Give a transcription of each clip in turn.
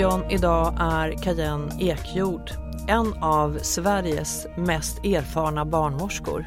poddstudion idag är Kajen Ekjord, en av Sveriges mest erfarna barnmorskor.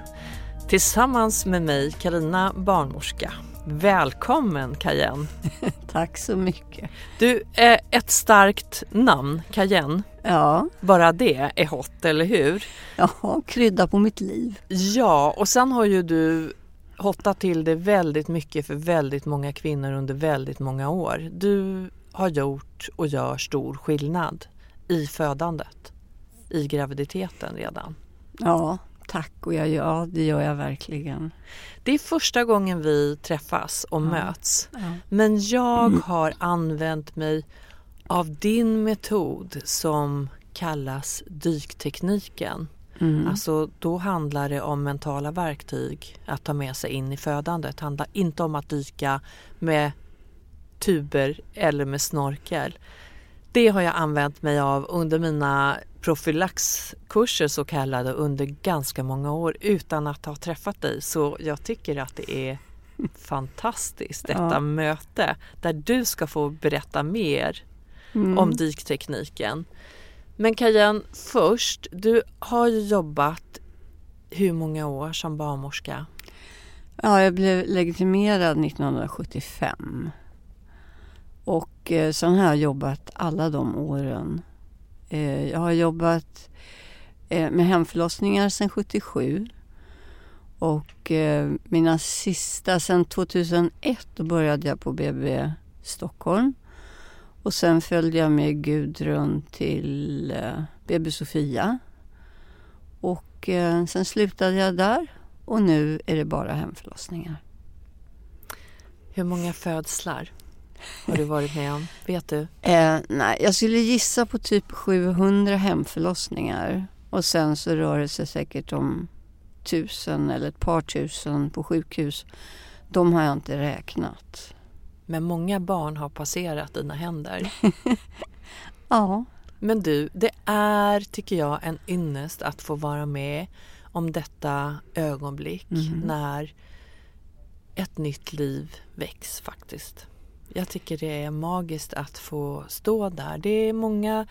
Tillsammans med mig, Karina Barnmorska. Välkommen Kajen! Tack så mycket. Du, är ett starkt namn, Kajen. Ja. Bara det är hot, eller hur? Ja, krydda på mitt liv. Ja, och sen har ju du hottat till det väldigt mycket för väldigt många kvinnor under väldigt många år. Du har gjort och gör stor skillnad i födandet, i graviditeten redan. Ja, tack och jag, ja, det gör jag verkligen. Det är första gången vi träffas och Ja. möts. Ja. Men jag har använt mig av din metod som kallas dyktekniken. Mm. Alltså då handlar det om mentala verktyg att ta med sig in i födandet. Det handlar inte om att dyka med tuber eller med snorkel. Det har jag använt mig av under mina profylaxkurser så kallade under ganska många år utan att ha träffat dig. Så jag tycker att det är fantastiskt detta Ja. möte där du ska få berätta mer Mm. om dyktekniken. Men Kajan, först, du har ju jobbat hur många år som barnmorska? Ja, jag blev legitimerad 1975. Och eh, sen har jag jobbat alla de åren. Eh, jag har jobbat eh, med hemförlossningar sedan 77. Och eh, mina sista, sen 2001, då började jag på BB Stockholm. Och sen följde jag med Gudrun till eh, BB Sofia. Och eh, sen slutade jag där. Och nu är det bara hemförlossningar. Hur många födslar har du varit med om? Vet du? Eh, nej, jag skulle gissa på typ 700 hemförlossningar. Och sen så rör det sig säkert om tusen eller ett par tusen på sjukhus. De har jag inte räknat. Men många barn har passerat dina händer. Ja, Men du, det är, tycker jag, en ynnest att få vara med om detta ögonblick Mhm. när ett nytt liv väcks faktiskt. Jag tycker det är magiskt att få stå där. Det är många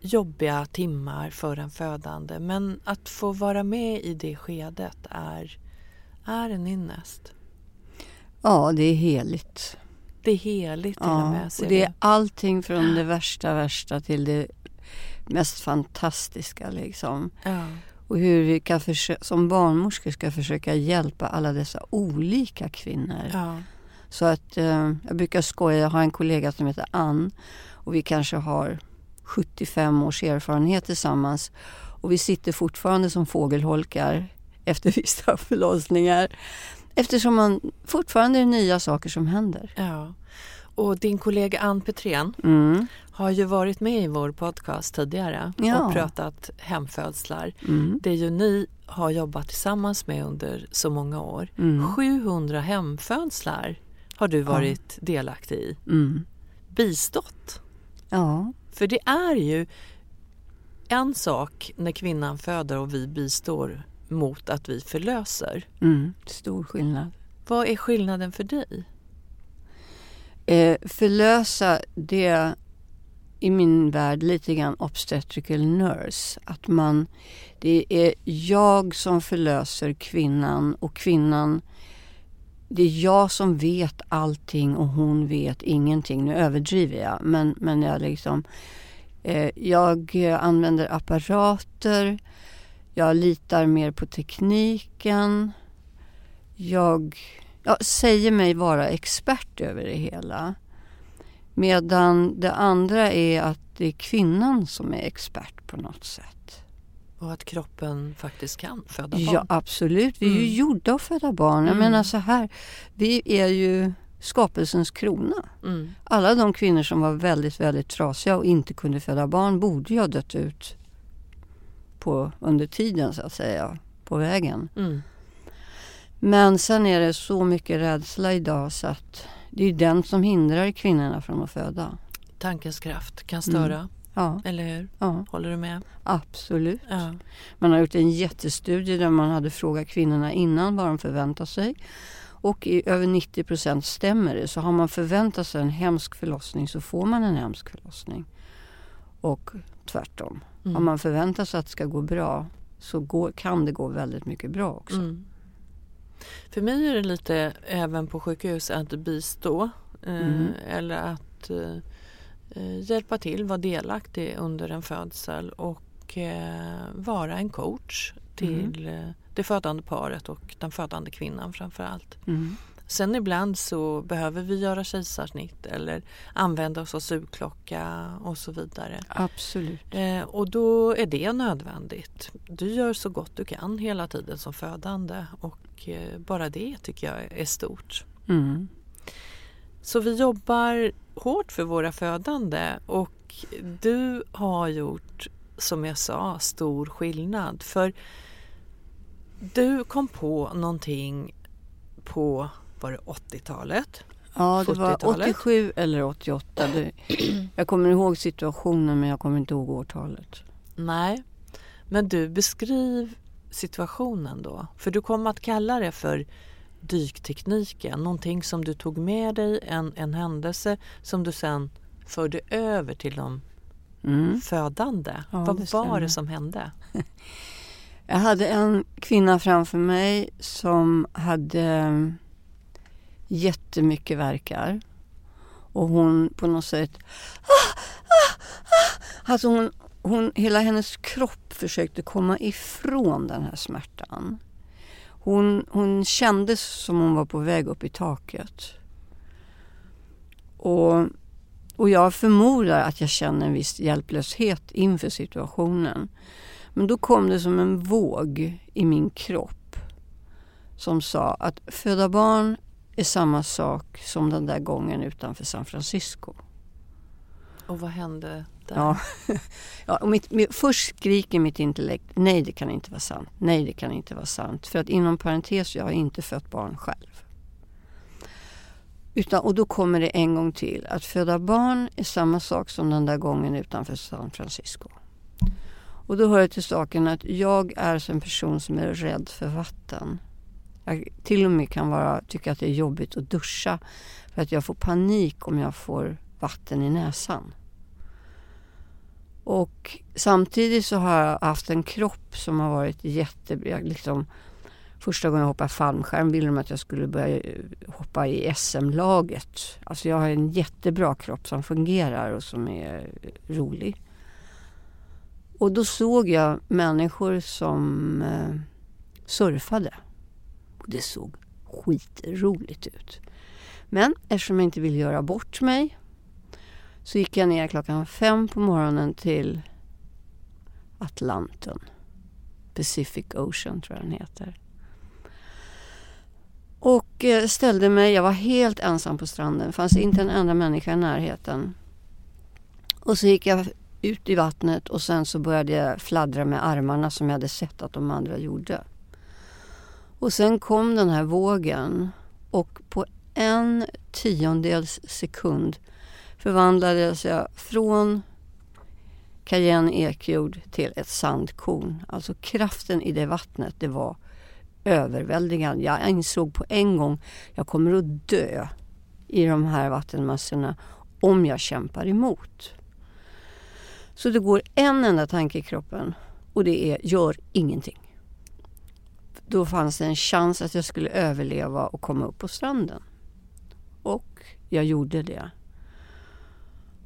jobbiga timmar för en födande men att få vara med i det skedet är, är en ynnest. ja det är heligt. Det är heligt till och Ja, med. ser och det är allting från det värsta värsta till det mest fantastiska liksom. ja. Och hur vi kan som barnmorskor ska försöka hjälpa alla dessa olika kvinnor. Ja. Så att eh, jag brukar skoja, jag har en kollega som heter Ann och vi kanske har 75 års erfarenhet tillsammans. Och vi sitter fortfarande som fågelholkar efter vissa förlossningar. Eftersom man fortfarande är nya saker som händer. Ja. Och din kollega Ann Petrén Mm. har ju varit med i vår podcast tidigare Ja. och pratat hemfödslar. Mm. Det är ju ni har jobbat tillsammans med under så många år. Mm. 700 hemfödslar har du varit delaktig i. Mm. Bistått. Ja. För det är ju en sak när kvinnan föder och vi bistår mot att vi förlöser. Mm. Stor skillnad. Vad är skillnaden för dig? Eh, förlösa, det är i min värld lite grann obstetrical nurse. Att man, det är jag som förlöser kvinnan och kvinnan det är jag som vet allting och hon vet ingenting. Nu överdriver jag, men, men jag liksom... Eh, jag använder apparater. Jag litar mer på tekniken. Jag jag säger mig vara expert över det hela. Medan det andra är att det är kvinnan som är expert på något sätt. Och att kroppen faktiskt kan föda barn. Ja, absolut. Vi är ju Mm. gjorda att föda barn. Jag Mm. menar så här, vi är ju skapelsens krona. Mm. Alla de kvinnor som var väldigt, väldigt trasiga och inte kunde föda barn borde ju ha dött ut på, under tiden så att säga, på vägen. Mm. Men sen är det så mycket rädsla idag så att det är den som hindrar kvinnorna från att föda. Tankens kraft kan störa, Ja, eller hur? ja Håller du med? absolut. Ja. Man har gjort en jättestudie där man hade frågat kvinnorna innan vad de förväntar sig. Och i över 90 procent stämmer det. Så har man förväntat sig en hemsk förlossning så får man en hemsk förlossning. Och tvärtom. Mm. Om man förväntar sig att det ska gå bra så går, kan det gå väldigt mycket bra också. Mm. För mig är det lite även på sjukhus att bistå eh, Mm. eller att eh, hjälpa till, vara delaktig under en födsel och eh, vara en coach till eh, det födande paret och den födande kvinnan framför allt. Mm. Sen ibland så behöver vi göra kejsarsnitt eller använda oss av sugklocka och så vidare. Absolut. Eh, och då är det nödvändigt. Du gör så gott du kan hela tiden som födande och eh, bara det tycker jag är stort. Mm. Så vi jobbar hårt för våra födande och du har gjort, som jag sa, stor skillnad. För du kom på någonting på, var det 80-talet? Ja, det var 70-talet. 87 eller 88. Det, jag kommer ihåg situationen men jag kommer inte ihåg årtalet. Nej, men du beskriv situationen då. För du kom att kalla det för dyktekniken, någonting som du tog med dig, en, en händelse som du sen förde över till de Mm. födande. Ja, Vad det var det som hände? Jag hade en kvinna framför mig som hade mm, jättemycket verkar. Och hon på något sätt... Ah, ah, ah. Alltså hon, hon, hela hennes kropp försökte komma ifrån den här smärtan. Hon, hon kändes som hon var på väg upp i taket. Och, och jag förmodar att jag känner en viss hjälplöshet inför situationen. Men då kom det som en våg i min kropp som sa att föda barn är samma sak som den där gången utanför San Francisco. Och vad hände där? Ja. ja, och mitt, mitt, först skriker mitt intellekt, nej det kan inte vara sant, nej det kan inte vara sant. För att inom parentes, jag har inte fött barn själv. Utan, och då kommer det en gång till, att föda barn är samma sak som den där gången utanför San Francisco. Och då hör det till saken att jag är en person som är rädd för vatten. Jag till och med kan vara, tycka att det är jobbigt att duscha för att jag får panik om jag får vatten i näsan. Och samtidigt så har jag haft en kropp som har varit jättebra. Liksom, första gången jag hoppade fallskärm ville de att jag skulle börja eh, hoppa i SM-laget. Alltså jag har en jättebra kropp som fungerar och som är eh, rolig. Och då såg jag människor som eh, surfade. Och det såg skitroligt ut. Men eftersom jag inte ville göra bort mig så gick jag ner klockan fem på morgonen till Atlanten. Pacific Ocean tror jag den heter. Och eh, ställde mig, jag var helt ensam på stranden. Det fanns inte en enda människa i närheten. Och så gick jag ut i vattnet och sen så började jag fladdra med armarna som jag hade sett att de andra gjorde. Och sen kom den här vågen och på en tiondels sekund förvandlades jag från Cayenne ekjord till ett sandkorn. Alltså kraften i det vattnet, det var överväldigande. Jag insåg på en gång, jag kommer att dö i de här vattenmassorna om jag kämpar emot. Så det går en enda tanke i kroppen och det är gör ingenting. Då fanns det en chans att jag skulle överleva och komma upp på stranden. Och jag gjorde det.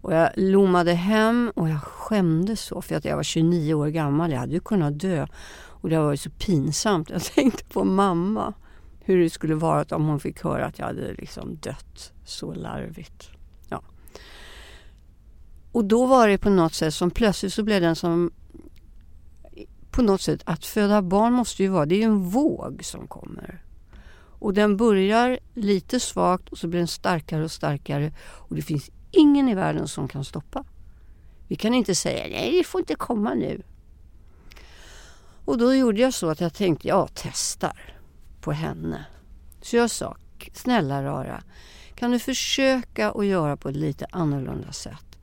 Och jag lommade hem och jag skämdes så för att jag var 29 år gammal. Jag hade ju kunnat dö. Och det var så pinsamt. Jag tänkte på mamma. Hur det skulle vara om hon fick höra att jag hade liksom dött så larvigt. Ja. Och då var det på något sätt som plötsligt så blev den som på något sätt att föda barn måste ju vara, det är ju en våg som kommer. Och den börjar lite svagt och så blir den starkare och starkare och det finns ingen i världen som kan stoppa. Vi kan inte säga nej, det får inte komma nu. Och då gjorde jag så att jag tänkte, jag testar på henne. Så jag sa, snälla rara, kan du försöka att göra på ett lite annorlunda sätt?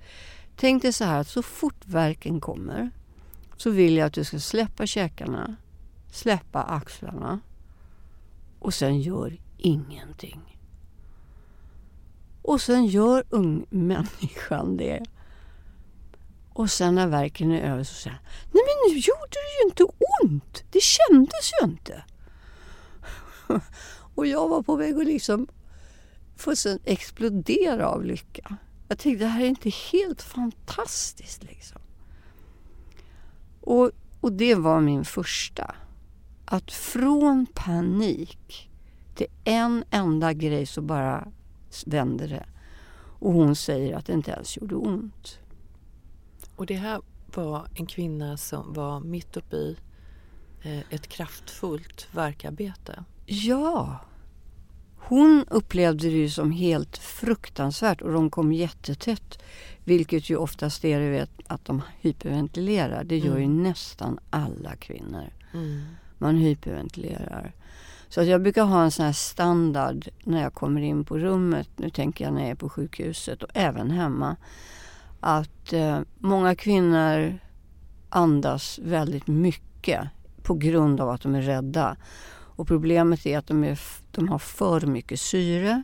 Tänk dig så här att så fort verken kommer så vill jag att du ska släppa käkarna, släppa axlarna och sen gör ingenting. Och sen gör ung människan det. Och sen när verken är över så säger han, nej men nu gjorde det ju inte ont. Det kändes ju inte. och jag var på väg att liksom fullständigt explodera av lycka. Jag tänkte det här är inte helt fantastiskt liksom. Och, och det var min första. Att från panik till en enda grej så bara vände det. Och hon säger att det inte ens gjorde ont. Och det här var en kvinna som var mitt uppe i eh, ett kraftfullt verkarbete. Ja. Hon upplevde det ju som helt fruktansvärt och de kom jättetätt. Vilket ju oftast är det att de hyperventilerar. Det gör mm. ju nästan alla kvinnor. Mm. Man hyperventilerar. Så att jag brukar ha en sån här standard när jag kommer in på rummet. Nu tänker jag när jag är på sjukhuset och även hemma. Att eh, många kvinnor andas väldigt mycket på grund av att de är rädda. Och problemet är att de, är, de har för mycket syre.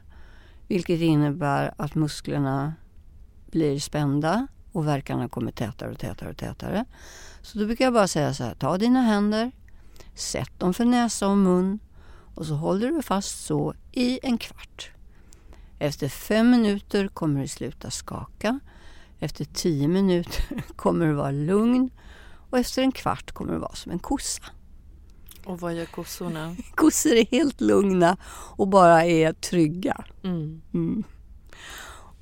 Vilket innebär att musklerna blir spända och verkarna kommer tätare och tätare och tätare. Så då brukar jag bara säga så här, ta dina händer, sätt dem för näsa och mun och så håller du fast så i en kvart. Efter fem minuter kommer du sluta skaka. Efter tio minuter kommer du vara lugn och efter en kvart kommer du vara som en kossa. Och vad gör kossorna? Kossor är helt lugna och bara är trygga. Mm. Mm.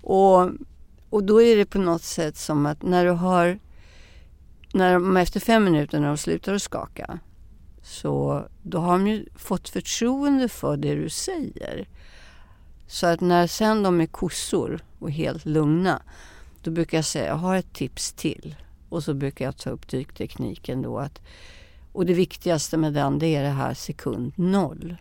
Och, och då är det på något sätt som att när du har när de efter fem minuter när de slutar att skaka så då har de ju fått förtroende för det du säger. Så att när sen de är kossor och helt lugna, då brukar jag säga, jag har ett tips till. Och så brukar jag ta upp dyktekniken då. Att, och det viktigaste med den, det är det här sekund noll.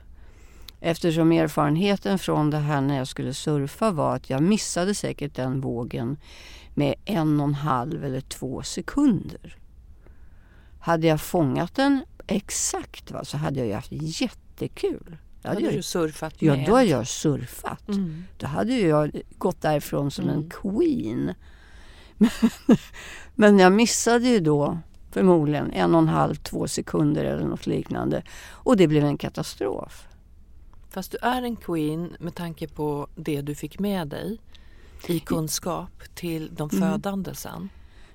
Eftersom erfarenheten från det här när jag skulle surfa var att jag missade säkert den vågen med en och en halv eller två sekunder. Hade jag fångat den exakt va, så hade jag ju haft jättekul. Då hade, hade du surfat med? Ja, då hade jag surfat. Mm. Då hade jag gått därifrån som mm. en queen. Men, men jag missade ju då förmodligen en och en halv, två sekunder eller något liknande. Och det blev en katastrof. Fast du är en queen med tanke på det du fick med dig i kunskap till de mm. födande sen.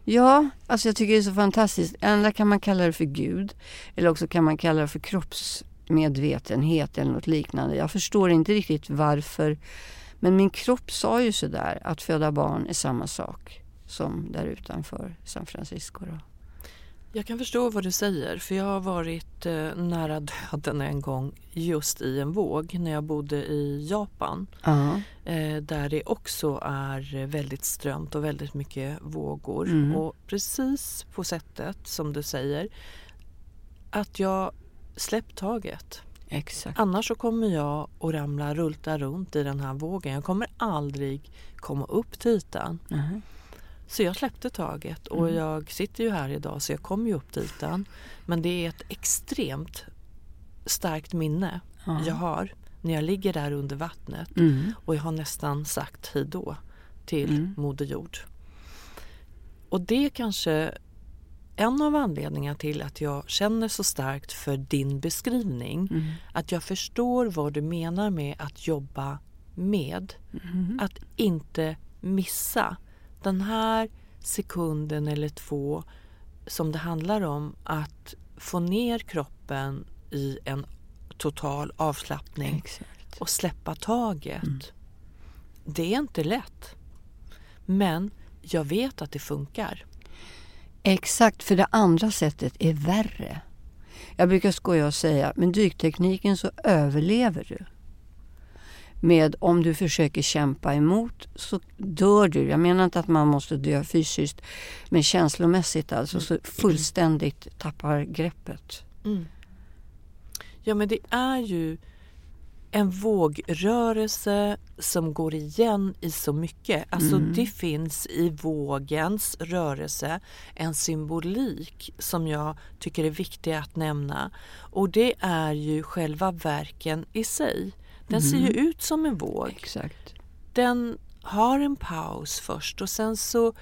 Ja, alltså jag tycker det är så fantastiskt. Ändå kan man kalla det för Gud. Eller också kan man kalla det för kroppsmedvetenhet eller något liknande. Jag förstår inte riktigt varför. Men min kropp sa ju sådär att föda barn är samma sak som där utanför San Francisco. Då. Jag kan förstå vad du säger för jag har varit eh, nära döden en gång just i en våg när jag bodde i Japan. Ja. Eh, där det också är väldigt strömt och väldigt mycket vågor. Mm. Och precis på sättet som du säger att jag släppt taget. Exakt. Annars så kommer jag att ramla, rulta runt i den här vågen. Jag kommer aldrig komma upp till ytan. Mhm. Så jag släppte taget och Mm. jag sitter ju här idag så jag kommer ju upp till ytan. Men det är ett extremt starkt minne Ja. jag har när jag ligger där under vattnet Mm. och jag har nästan sagt hej då till Mm. Moder Jord. Och det är kanske en av anledningarna till att jag känner så starkt för din beskrivning. Mm. Att jag förstår vad du menar med att jobba med. Mm. Att inte missa den här sekunden eller två som det handlar om att få ner kroppen i en total avslappning Exakt. och släppa taget. Mm. Det är inte lätt. Men jag vet att det funkar. Exakt, för det andra sättet är värre. Jag brukar skoja och säga, med dyktekniken så överlever du. Med om du försöker kämpa emot så dör du. Jag menar inte att man måste dö fysiskt, men känslomässigt alltså så fullständigt tappar greppet. Ja men det är ju en vågrörelse som går igen i så mycket. Alltså Mm. det finns i vågens rörelse en symbolik som jag tycker är viktig att nämna. Och det är ju själva verken i sig. Den ser ju ut som en våg. Exakt. Den har en paus först och sen så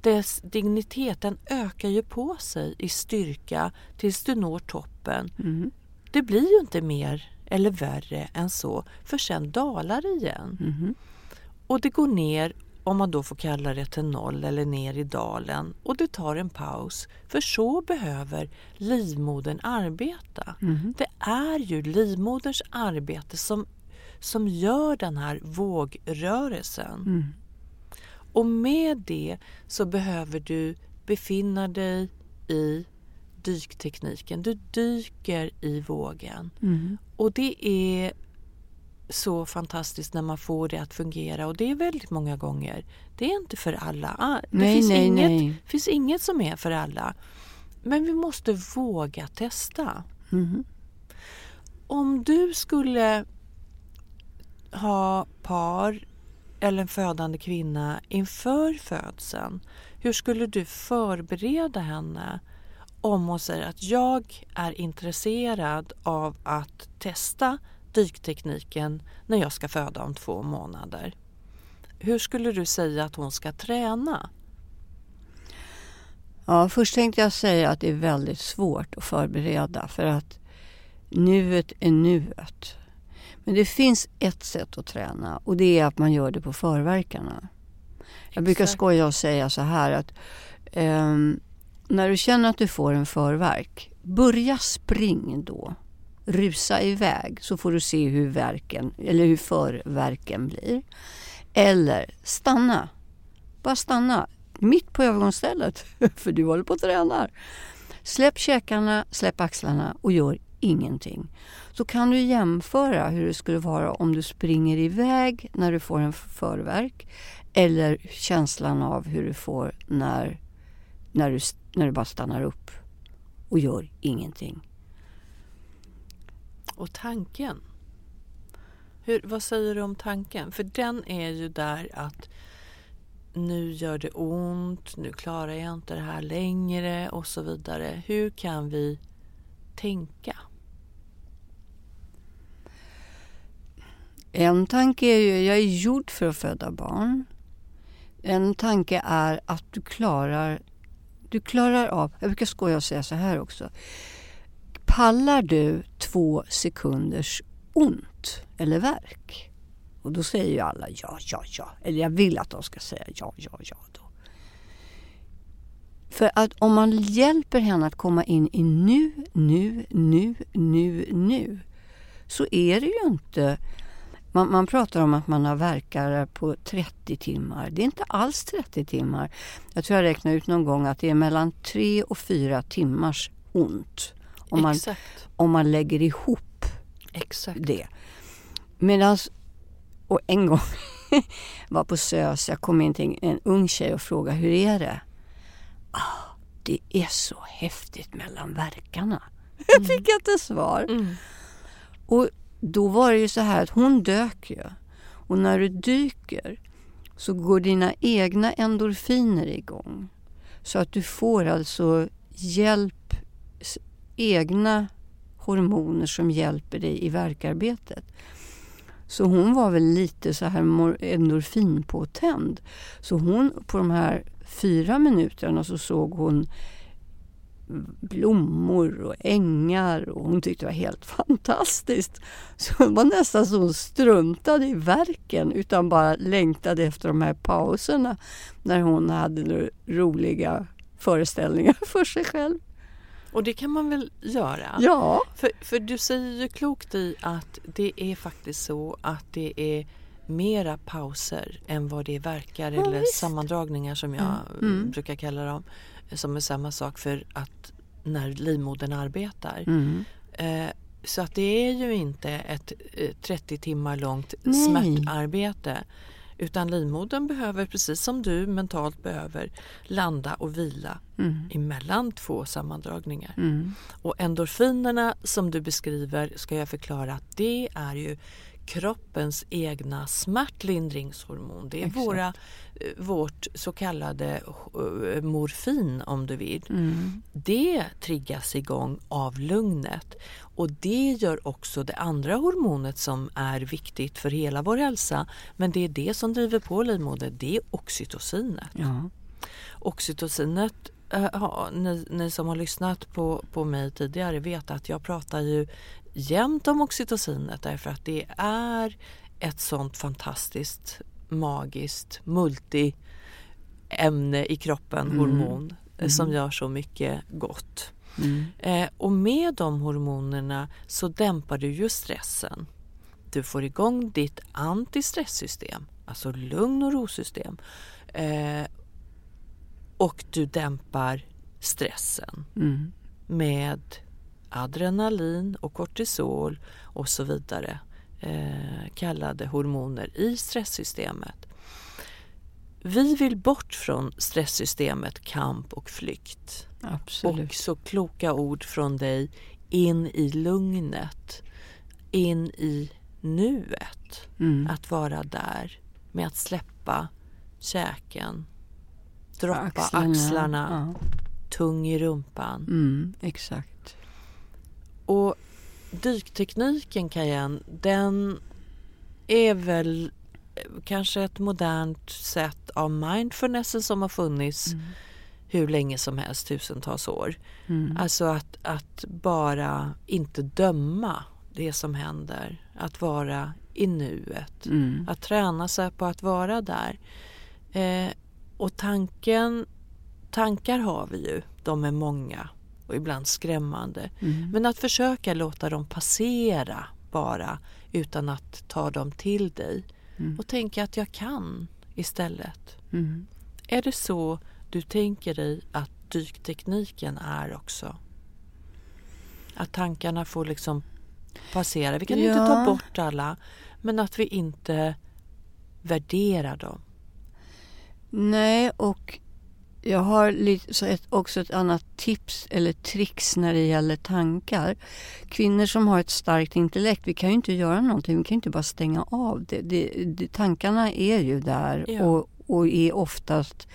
dess dignitet den ökar ju på sig i styrka tills du når toppen. Mm. Det blir ju inte mer eller värre än så för sen dalar det igen. Mhm. Och det går ner om man då får kalla det till noll eller ner i dalen och det tar en paus. För så behöver livmodern arbeta. Mhm. Det är ju livmoderns arbete som, som gör den här vågrörelsen. Mm. Och med det så behöver du befinna dig i dyktekniken. Du dyker i vågen. Mm. Och det är så fantastiskt när man får det att fungera och det är väldigt många gånger. Det är inte för alla. Ah, Det Nej, finns, nej, inget, nej. finns inget som är för alla. Men vi måste våga testa. Mhm. Om du skulle ha par eller en födande kvinna inför födseln, hur skulle du förbereda henne om hon säger att jag är intresserad av att testa dyktekniken när jag ska föda om två månader? Hur skulle du säga att hon ska träna? Ja, först tänkte jag säga att det är väldigt svårt att förbereda för att nuet är nuet. Men det finns ett sätt att träna och det är att man gör det på förverkarna. Jag brukar Exakt. skoja och säga så här att ehm, när du känner att du får en förverk, börja spring då. Rusa iväg så får du se hur, verken, eller hur förverken blir. Eller stanna. Bara stanna mitt på övergångsstället för du håller på att träna. Släpp käkarna, släpp axlarna och gör ingenting. Så kan du jämföra hur det skulle vara om du springer iväg när du får en förverk eller känslan av hur du får när, när, du, när du bara stannar upp och gör ingenting. Och tanken? Hur, vad säger du om tanken? För den är ju där att nu gör det ont, nu klarar jag inte det här längre och så vidare. Hur kan vi tänka? En tanke är ju, jag är gjord för att föda barn. En tanke är att du klarar, du klarar av, jag brukar skoja och säga så här också. Pallar du två sekunders ont eller värk? Och då säger ju alla ja, ja, ja. Eller jag vill att de ska säga ja, ja, ja. Då. För att om man hjälper henne att komma in i nu, nu, nu, nu, nu så är det ju inte man, man, pratar om att man har verkare på 30 timmar. Det är inte alls 30 timmar. Jag tror jag räknade ut någon gång att det är mellan 3 och 4 timmars ont. Om man, om man lägger ihop Exakt. det. Medan, och en gång var på SÖS, jag kom in till en ung tjej och frågade hur är det? Ah, det är så häftigt mellan verkarna. Mm. fick jag till svar. Mm. Och då var det ju så här att hon dök ju. Och när du dyker så går dina egna endorfiner igång. Så att du får alltså hjälp, egna hormoner som hjälper dig i verkarbetet. Så hon var väl lite så här endorfinpåtänd. Så hon på de här fyra minuterna så såg hon blommor och ängar och hon tyckte det var helt fantastiskt. Så det var nästan så hon struntade i verken utan bara längtade efter de här pauserna när hon hade roliga föreställningar för sig själv. Och det kan man väl göra? Ja. För, för du säger ju klokt i att det är faktiskt så att det är mera pauser än vad det verkar ja, eller visst. sammandragningar som jag mm. brukar kalla dem som är samma sak för att när livmodern arbetar. Mm. Eh, så att det är ju inte ett 30 eh, timmar långt Nej. smärtarbete. Utan livmodern behöver, precis som du mentalt behöver, landa och vila mm. emellan två sammandragningar. Mm. Och endorfinerna som du beskriver ska jag förklara att det är ju kroppens egna smärtlindringshormon. Det är våra, eh, vårt så kallade eh, morfin om du vill. Mm. Det triggas igång av lugnet och det gör också det andra hormonet som är viktigt för hela vår hälsa. Men det är det som driver på livmodern, det är oxytocinet. Ja. Oxytocinet eh, Ja, ni, ni, som har lyssnat på, på mig tidigare vet att jag pratar ju jämt om oxytocinet därför att det är ett sånt fantastiskt magiskt multiämne i kroppen, mm. hormon, mm. som gör så mycket gott. Mm. Eh, och med de hormonerna så dämpar du ju stressen. Du får igång ditt antistresssystem, alltså lugn och rosystem. Eh, och du dämpar stressen mm. med adrenalin och kortisol och så vidare eh, kallade hormoner i stresssystemet. Vi vill bort från stresssystemet kamp och flykt. Absolut. Och så kloka ord från dig in i lugnet, in i nuet. Mm. Att vara där med att släppa käken, droppa axlarna, axlarna ja. tung i rumpan. Mm, exakt. Och dyktekniken Cayenne, den är väl kanske ett modernt sätt av mindfulness som har funnits mm. hur länge som helst, tusentals år. Mm. Alltså att, att bara inte döma det som händer. Att vara i nuet. Mm. Att träna sig på att vara där. Eh, och tanken, tankar har vi ju, de är många och ibland skrämmande. Mm. Men att försöka låta dem passera bara utan att ta dem till dig mm. och tänka att jag kan istället. Mm. Är det så du tänker dig att dyktekniken är också? Att tankarna får liksom passera. Vi kan ja. inte ta bort alla men att vi inte värderar dem. Nej, och jag har också ett annat tips eller trix när det gäller tankar. Kvinnor som har ett starkt intellekt, vi kan ju inte göra någonting, vi kan inte bara stänga av det. det, det tankarna är ju där ja. och, och är oftast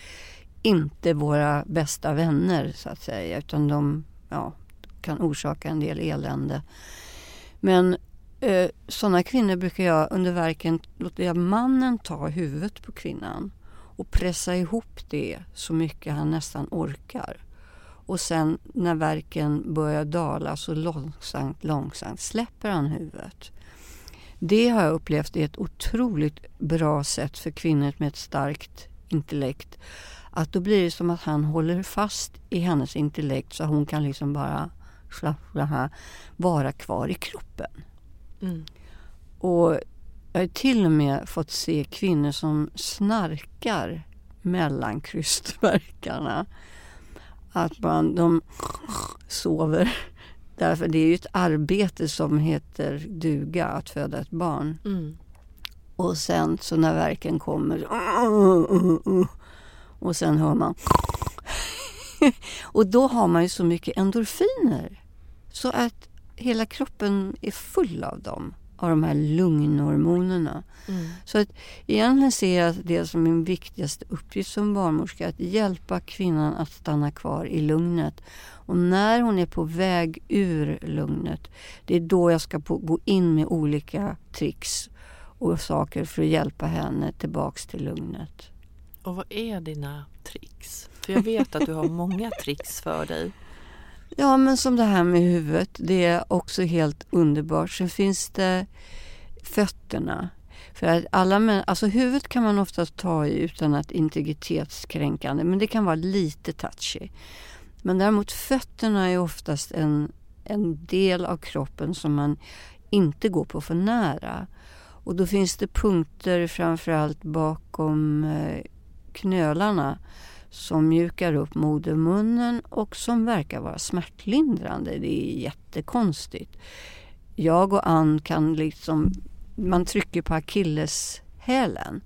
inte våra bästa vänner så att säga utan de ja, kan orsaka en del elände. Men eh, sådana kvinnor brukar jag under verken låta mannen ta huvudet på kvinnan och pressa ihop det så mycket han nästan orkar. Och sen när verken börjar dala så långsamt, långsamt släpper han huvudet. Det har jag upplevt är ett otroligt bra sätt för kvinnor med ett starkt intellekt att då blir det som att han håller fast i hennes intellekt så hon kan liksom bara vara kvar i kroppen. Mm. Och jag har till och med fått se kvinnor som snarkar mellan krystverkarna. Att man, de sover. Därför det är ju ett arbete som heter duga, att föda ett barn. Mm. Och sen så när verken kommer och sen hör man och då har man ju så mycket endorfiner så att hela kroppen är full av dem, av de här lugnhormonerna. Mm. Så att egentligen ser jag det som min viktigaste uppgift som barnmorska, att hjälpa kvinnan att stanna kvar i lugnet. Och när hon är på väg ur lugnet, det är då jag ska på, gå in med olika tricks och saker för att hjälpa henne tillbaks till lugnet. Och vad är dina tricks? För jag vet att du har många tricks för dig. Ja, men som det här med huvudet, det är också helt underbart. Sen finns det fötterna. För att alla män, alltså huvudet kan man ofta ta i utan att integritetskränkande, men det kan vara lite touchy. Men däremot fötterna är oftast en, en del av kroppen som man inte går på för nära. Och då finns det punkter framförallt bakom eh, knölarna som mjukar upp modermunnen och som verkar vara smärtlindrande. Det är jättekonstigt. Jag och Ann kan liksom, man trycker på akilleshälen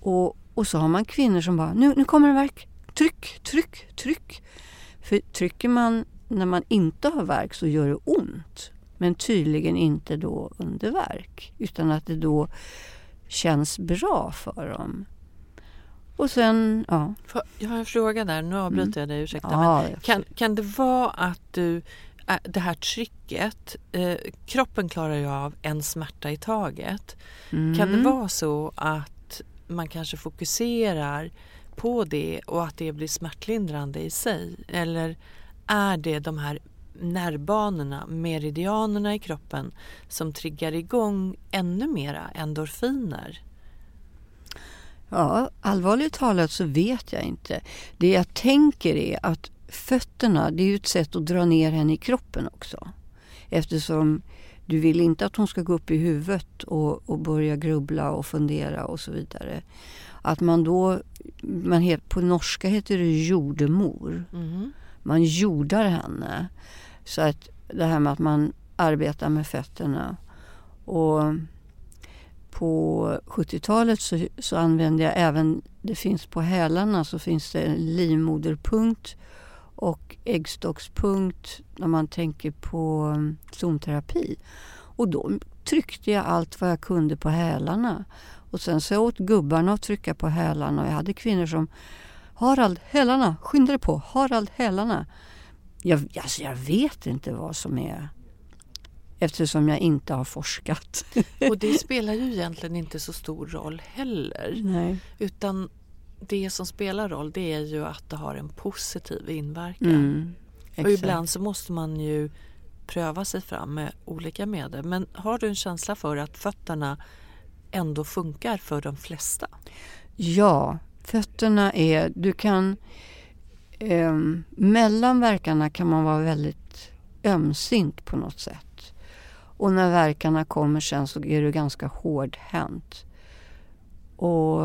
och, och så har man kvinnor som bara, nu, nu kommer det verk, tryck, tryck, tryck. För trycker man när man inte har verk så gör det ont. Men tydligen inte då under verk utan att det då känns bra för dem. Och sen, ja. Jag har en fråga där, nu avbryter jag dig, ursäkta. ja Men kan, kan det vara att du, äh, det här trycket, eh, kroppen klarar ju av en smärta i taget. mm. Kan det vara så att man kanske fokuserar på det och att det blir smärtlindrande i sig? Eller är det de här nervbanorna, meridianerna i kroppen som triggar igång ännu mera endorfiner? Ja, allvarligt talat så vet jag inte. Det jag tänker är att fötterna, det är ju ett sätt att dra ner henne i kroppen också. Eftersom du vill inte att hon ska gå upp i huvudet och, och börja grubbla och fundera och så vidare. Att man då, man het, på norska heter det jordemor. Mhm. Man jordar henne. Så att det här med att man arbetar med fötterna. Och på 70-talet så, så använde jag även, det finns på hälarna så finns det en livmoderpunkt och äggstockspunkt när man tänker på mm, zonterapi. Och då tryckte jag allt vad jag kunde på hälarna. Och sen så åt gubbarna att trycka på hälarna och jag hade kvinnor som Harald, hälarna, skynda dig på, Harald, hälarna. Jag, alltså jag vet inte vad som är eftersom jag inte har forskat. Och det spelar ju egentligen inte så stor roll heller. Nej. Utan det som spelar roll det är ju att det har en positiv inverkan. Mm, och ibland så måste man ju pröva sig fram med olika medel. Men har du en känsla för att fötterna ändå funkar för de flesta? Ja, fötterna är... Du kan... Eh, mellan verkarna kan man vara väldigt ömsint på något sätt. Och när verkarna kommer sen så är du ganska hårdhänt. Och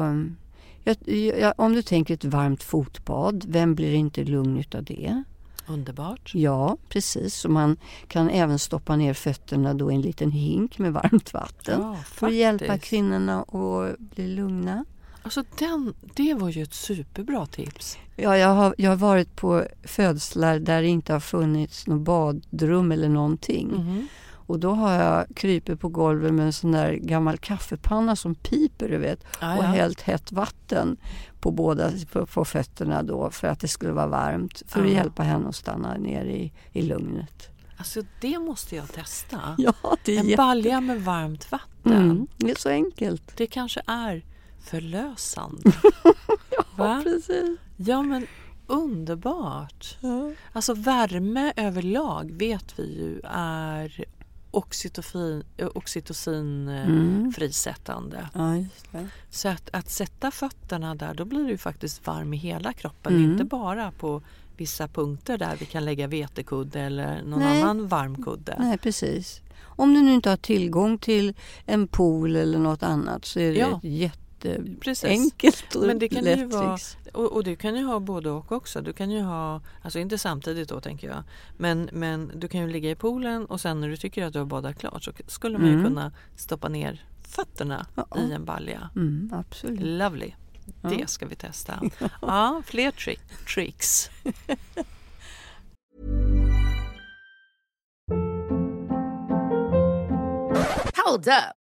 jag, jag, om du tänker ett varmt fotbad, vem blir inte lugn utav det? Underbart. Ja, precis. Så man kan även stoppa ner fötterna då i en liten hink med varmt vatten. Ja, för att hjälpa kvinnorna att bli lugna. Alltså den, det var ju ett superbra tips. Ja, jag har, jag har varit på födslar där det inte har funnits något badrum eller någonting. Mhm. Och då har jag krypit på golvet med en sån där gammal kaffepanna som piper, du vet. Ja, Och ja. hällt hett vatten på båda på, på fötterna då för att det skulle vara varmt. För att Ja. hjälpa henne att stanna ner i, i lugnet. Alltså det måste jag testa. Ja, det En balja med varmt vatten. Mm, det är så enkelt. Det kanske är förlösande. Va? Precis. Ja men underbart. Alltså värme överlag vet vi ju är eh, oxytocin eh, Mm. Ja. Så att, att sätta fötterna där, då blir du faktiskt varm i hela kroppen. Mm. Inte bara på vissa punkter där vi kan lägga vetekudde eller någon Nej. annan varm kudde. Nej, precis. Om du nu inte har tillgång till en pool eller något annat så är det Ja. ett Precis. Jätteenkelt och Men det kan ju lätt vara- tricks. Och, och du kan ju ha både och också. Du kan ju ha, alltså inte samtidigt då tänker jag, men, men du kan ju ligga i poolen och sen när du tycker att du har badat klart så skulle man ju Mm. kunna stoppa ner fötterna Ja. i en balja. Mm, absolut. Lovely. Ja. Det ska vi testa. Ja, fler tri- tricks. Hold up.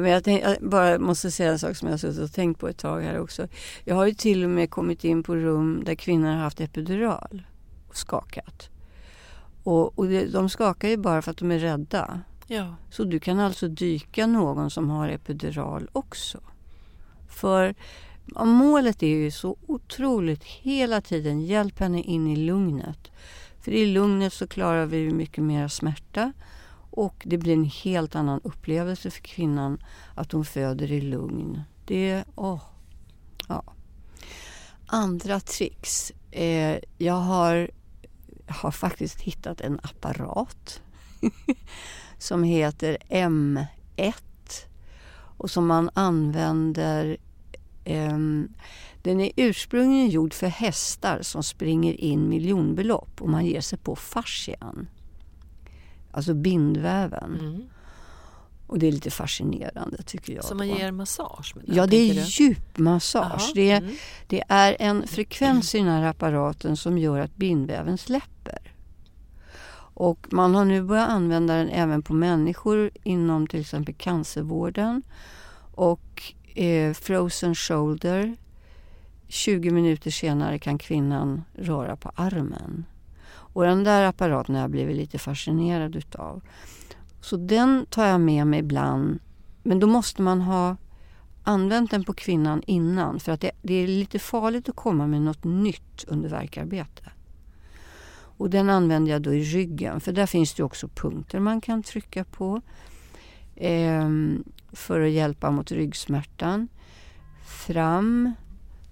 Men jag, tänk, jag bara måste säga en sak som jag har suttit och tänkt på ett tag här också. Jag har ju till och med kommit in på rum där kvinnor har haft epidural och skakat. Och, och de skakar ju bara för att de är rädda. Ja. Så du kan alltså dyka någon som har epidural också. För målet är ju så otroligt hela tiden, hjälp henne in i lugnet. För i lugnet så klarar vi mycket mer smärta och det blir en helt annan upplevelse för kvinnan att hon föder i lugn. Det, åh, ja. Andra tricks. Eh, jag har, har faktiskt hittat en apparat som heter M1 och som man använder eh, den är ursprungligen gjord för hästar som springer in miljonbelopp och man ger sig på fascian. Alltså bindväven. Mm. Och det är lite fascinerande tycker jag. Så man ger massage med den, Ja, det är djupmassage. Det är, mm. det är en frekvens i den här apparaten som gör att bindväven släpper. Och man har nu börjat använda den även på människor inom till exempel cancervården och eh, frozen shoulder. 20 minuter senare kan kvinnan röra på armen. Och den där apparaten har jag blivit lite fascinerad utav. Så den tar jag med mig ibland. Men då måste man ha använt den på kvinnan innan. För att det, det är lite farligt att komma med något nytt under verkarbete. Och den använder jag då i ryggen. För där finns det också punkter man kan trycka på. Eh, för att hjälpa mot ryggsmärtan. Fram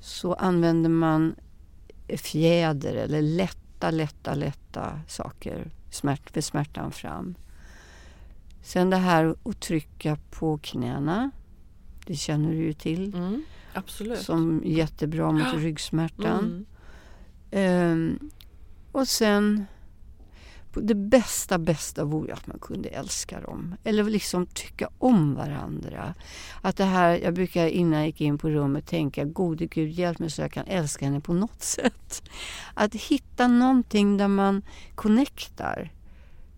så använder man fjäder eller lätt lätta, lätta, lätta saker smärt, för smärtan fram. Sen det här att trycka på knäna. Det känner du ju till. Mm, absolut. Som jättebra mot ryggsmärtan. Mm. Ehm, och sen... Det bästa, bästa vore att man kunde älska dem. Eller liksom tycka om varandra. Att det här, jag brukar innan jag gick in på rummet tänka, gode gud hjälp mig så jag kan älska henne på något sätt. Att hitta någonting där man connectar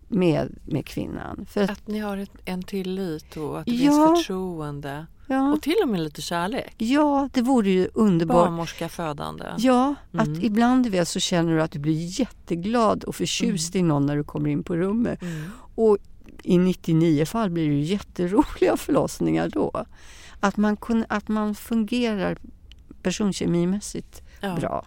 med, med kvinnan. För att, Att ni har ett, en tillit och att det Ja. finns förtroende. Ja, Och till och med lite kärlek. ja, det vore ju underbart. Barnmorska, födande. Ja, att Mm. ibland du vet, så känner du att du blir jätteglad och förtjust i någon när du kommer in på rummet. Mm. Och i 99 fall blir det ju jätteroliga förlossningar då. Att man, kun, att man fungerar personkemimässigt Ja. bra.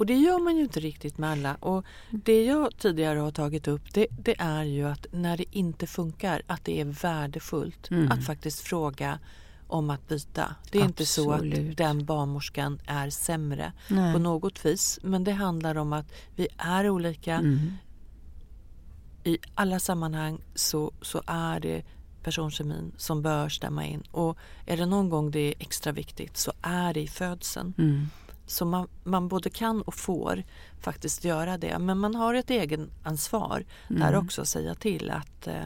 Och det gör man ju inte riktigt med alla. Och det jag tidigare har tagit upp det, det är ju att när det inte funkar att det är värdefullt Mm. att faktiskt fråga om att byta. Det är inte så att Absolut. den barnmorskan är sämre Nej. på något vis. Men det handlar om att vi är olika. Mm. I alla sammanhang så, så är det personkemin som bör stämma in. Och är det någon gång det är extra viktigt så är det i födseln. Mm. Så man, man både kan och får faktiskt göra det. Men man har ett egen ansvar där Mm. också att säga till att eh,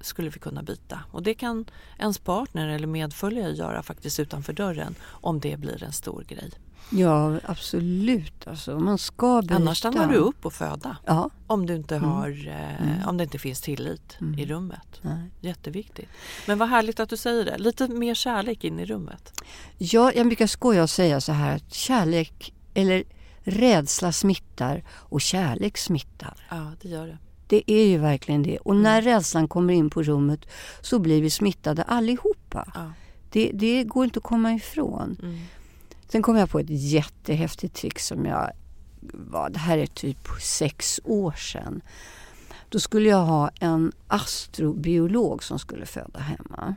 skulle vi kunna byta. Och det kan ens partner eller medföljare göra faktiskt utanför dörren om det blir en stor grej. Ja, absolut. Alltså, man ska byta. Annars stannar du upp och föda. Ja. Om, du inte Mm. har, eh, om det inte finns tillit i rummet. Nej. Jätteviktigt. Men vad härligt att du säger det. Lite mer kärlek in i rummet. Ja, jag brukar skoja och säga så här att kärlek eller rädsla smittar och kärlek smittar. Ja, det gör det. Det är ju verkligen det. Och när rädslan kommer in på rummet så blir vi smittade allihopa. Ja. Det, det går inte att komma ifrån. Mm. Sen kom jag på ett jättehäftigt trick som jag... Var, det här är typ sex år sedan. Då skulle jag ha en astrobiolog som skulle föda hemma.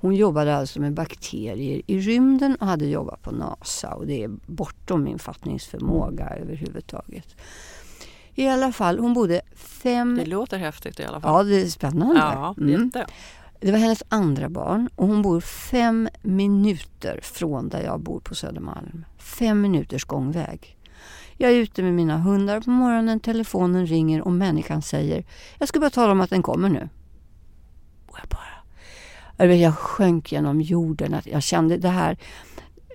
Hon jobbade alltså med bakterier i rymden och hade jobbat på NASA. Och det är bortom min fattningsförmåga överhuvudtaget. I alla fall, hon bodde fem... Det låter häftigt i alla fall. Ja, det är spännande. Ja, Mm. Det var hennes andra barn och hon bor fem minuter från där jag bor på Södermalm. Fem minuters gångväg. Jag är ute med mina hundar på morgonen, telefonen ringer och människan säger Jag ska bara tala om att den kommer nu. Och jag bara... Jag Jag sjönk genom jorden. Att jag kände det här,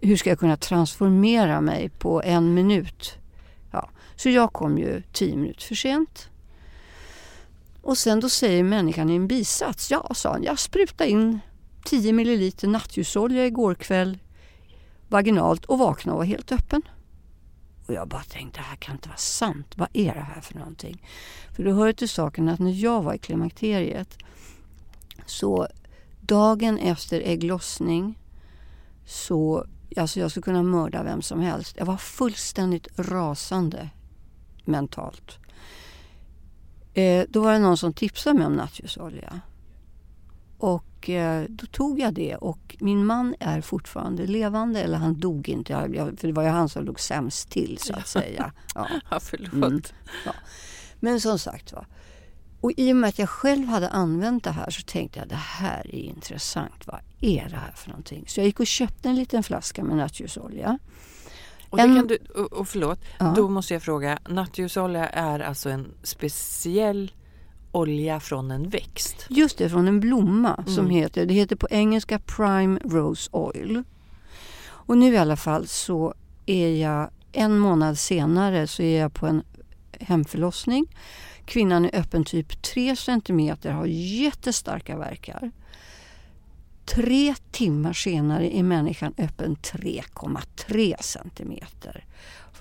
hur ska jag kunna transformera mig på en minut? Ja, så jag kom ju tio minuter för sent. Och sen då säger människan i en bisats, ja sa han, jag sprutade in 10 milliliter nattljusolja igår kväll vaginalt och vaknade och var helt öppen. Och jag bara tänkte, det här kan inte vara sant. Vad är det här för någonting? För det hör ju till saken att när jag var i klimakteriet så dagen efter ägglossning så, alltså jag skulle kunna mörda vem som helst. Jag var fullständigt rasande mentalt. Eh, då var det någon som tipsade mig om nattljusolja. Och eh, då tog jag det och min man är fortfarande levande, eller han dog inte, jag, för det var ju han som låg sämst till så att säga. Ja. Ja, förlåt. Mm. Ja. Men som sagt var, och i och med att jag själv hade använt det här så tänkte jag det här är intressant. Vad är det här för någonting? Så jag gick och köpte en liten flaska med nattljusolja. Och, En- du, och, och förlåt, Ja. då måste jag fråga. Nattljusolja är alltså en speciell olja från en växt. Just det, från en blomma som Mm. heter, det heter på engelska Prime Rose Oil. Och nu i alla fall så är jag, en månad senare så är jag på en hemförlossning. Kvinnan är öppen typ 3 centimeter, har jättestarka verkar. Tre timmar senare är människan öppen 3,3 centimeter.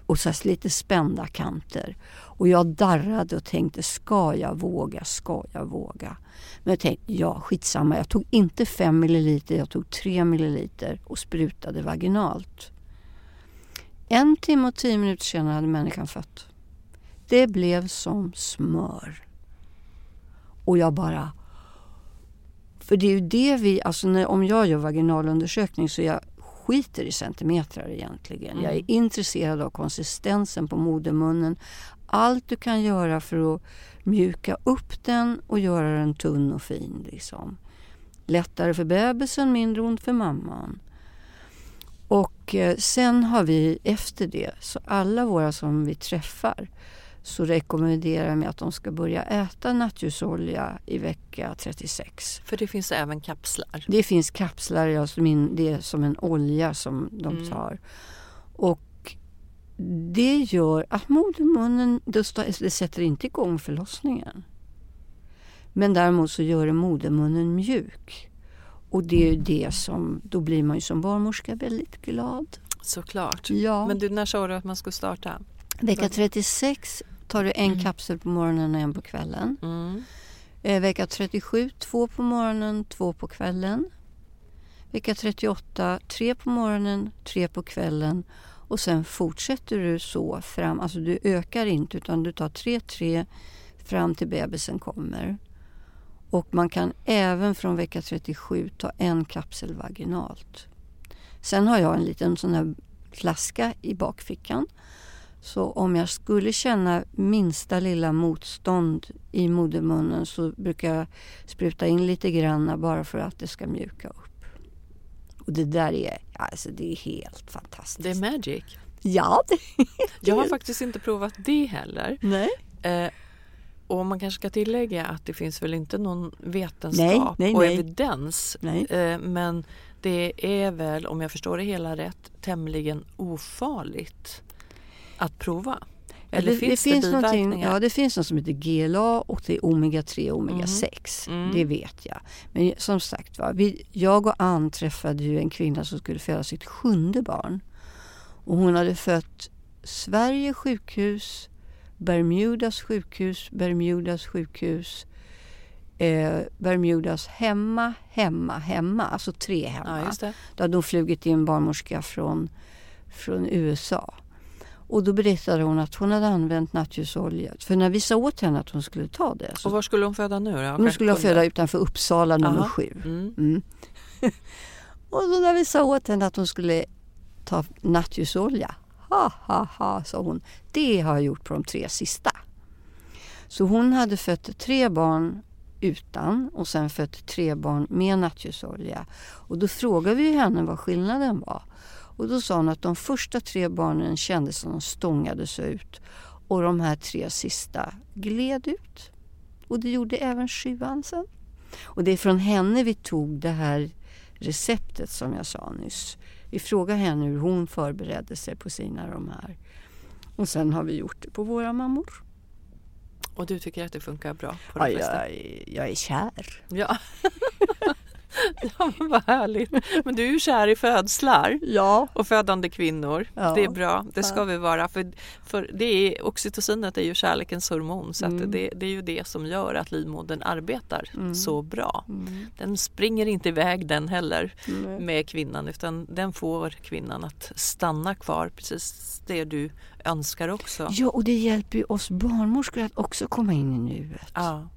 Och så lite spända kanter. Och jag darrade och tänkte, ska jag våga, ska jag våga? Men jag tänkte, ja skitsamma. Jag tog inte 5 milliliter, jag tog 3 milliliter och sprutade vaginalt. En timme och tio minuter senare hade människan fött. Det blev som smör. Och jag bara... För det är ju det vi... Alltså när, om jag gör vaginalundersökning så jag skiter i centimetrar egentligen. Jag är intresserad av konsistensen på modermunnen. Allt du kan göra för att mjuka upp den och göra den tunn och fin. Liksom. Lättare för bebisen, mindre ont för mamman. Och eh, sen har vi efter det, så alla våra som vi träffar så rekommenderar vi att de ska börja äta nattljusolja i vecka 36. För det finns även kapslar. Det finns kapslar, ja, som in, det är som en olja som de Mm. tar. Och det gör att modermunnen, det sätter inte igång förlossningen. Men däremot så gör det modermunnen mjuk. Och det är ju det som, då blir man ju som barnmorska väldigt glad. Såklart. Ja. Men du, när sa du att man skulle starta? Vecka 36 tar du en Mm. kapsel på morgonen och en på kvällen. Mm. Eh, vecka 37, två på morgonen, två på kvällen. Vecka 38, tre på morgonen, tre på kvällen. Och sen fortsätter du så fram, alltså du ökar inte utan du tar tre, tre fram till bebisen kommer. Och man kan även från vecka 37 ta en kapsel vaginalt. Sen har jag en liten sån här flaska i bakfickan. Så om jag skulle känna minsta lilla motstånd i modermunnen så brukar jag spruta in lite grann bara för att det ska mjuka upp. Och det där är, alltså det är helt fantastiskt. Det är magic. Ja, det Jag har faktiskt inte provat det heller. Nej. Eh, och man kanske ska tillägga att det finns väl inte någon vetenskap Nej, nej, och nej. evidens. Eh, men det är väl, om jag förstår det hela rätt, tämligen ofarligt att prova. Eller det, finns det, finns någonting, ja, det finns något som heter GLA och det är omega-3 och omega-6. Mm. Det vet jag. Men som sagt va, vi, jag och Ann träffade ju en kvinna som skulle föda sitt sjunde barn. Och hon hade fött Sverige sjukhus, Bermudas sjukhus, Bermudas sjukhus, eh, Bermudas hemma, hemma, hemma. Alltså tre hemma. Ja. Då hade hon flugit in barnmorska från, från USA. Och då berättade hon att hon hade använt nattljusolja. För när vi sa åt henne att hon skulle ta det. Och var skulle hon föda nu då? hon skulle föda utanför Uppsala nummer Aha. sju. Mm. Mm. och så när vi sa åt henne att hon skulle ta nattljusolja. Ha, ha, ha, sa hon. Det har jag gjort på de tre sista. Så hon hade fött tre barn utan och sen fött tre barn med nattljusolja. Och då frågade vi henne vad skillnaden var. Och då sa hon att de första tre barnen kändes som de stångades ut och de här tre sista gled ut. Och det gjorde även sjuan sen. Och det är från henne vi tog det här receptet som jag sa nyss. Vi frågade henne hur hon förberedde sig på sina de här. Och sen har vi gjort det på våra mammor. Och du tycker att det funkar bra på de Ja, jag, jag är kär. Ja. ja, men vad härligt. Men du är ju kär i födslar Ja. och födande kvinnor. Ja. Det är bra, det ska vi vara. För, för det är, oxytocinet är ju kärlekens hormon så Mm. det, det är ju det som gör att livmodern arbetar Mm. så bra. Mm. Den springer inte iväg den heller med kvinnan utan den får kvinnan att stanna kvar precis det du önskar också. Ja, och det hjälper ju oss barnmorskor att också komma in i nuet. Ja,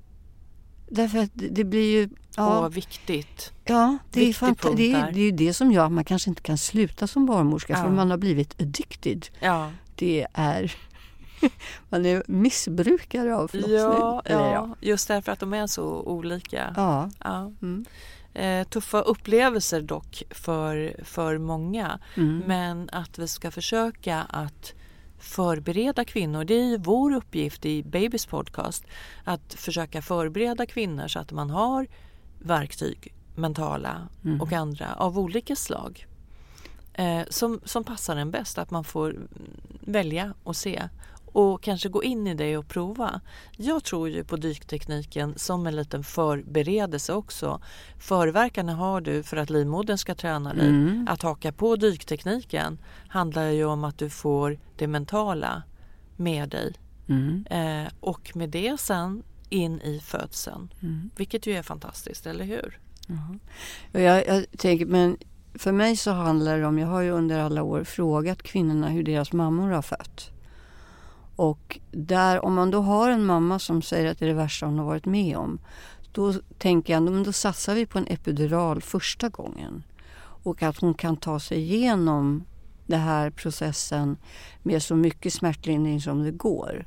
Därför att det, blir ju... Ja, och viktigt. ja det, är viktig punkt det, är, det är ju det som gör att man kanske inte kan sluta som barnmorska för Ja. man har blivit addicted. Ja, Det är... man är missbrukare av förlossning. ja, Eller ja, just därför att de är så olika. ja. Ja. Mm. Eh, tuffa upplevelser dock för, för många. Mm. Men att vi ska försöka att förbereda kvinnor. Det är ju vår uppgift i Babys podcast att försöka förbereda kvinnor så att man har verktyg, mentala Mm. och andra av olika slag eh, som, som passar en bäst. Att man får välja och se och kanske gå in i det och prova. Jag tror ju på dyktekniken som en liten förberedelse också. Förverkarna har du för att livmodern ska träna dig. Mm. Att haka på dyktekniken handlar ju om att du får det mentala med dig Mm. eh, och med det sen in i födseln. Mm. Vilket ju är fantastiskt, eller hur? Och Jag, jag tänker, men för mig så handlar det om, jag har ju under alla år frågat kvinnorna hur deras mammor har fött. Och där, om man då har en mamma som säger att det är det värsta hon har varit med om, då tänker jag, men då satsar vi på en epidural första gången. Och att hon kan ta sig igenom den här processen med så mycket smärtlindring som det går.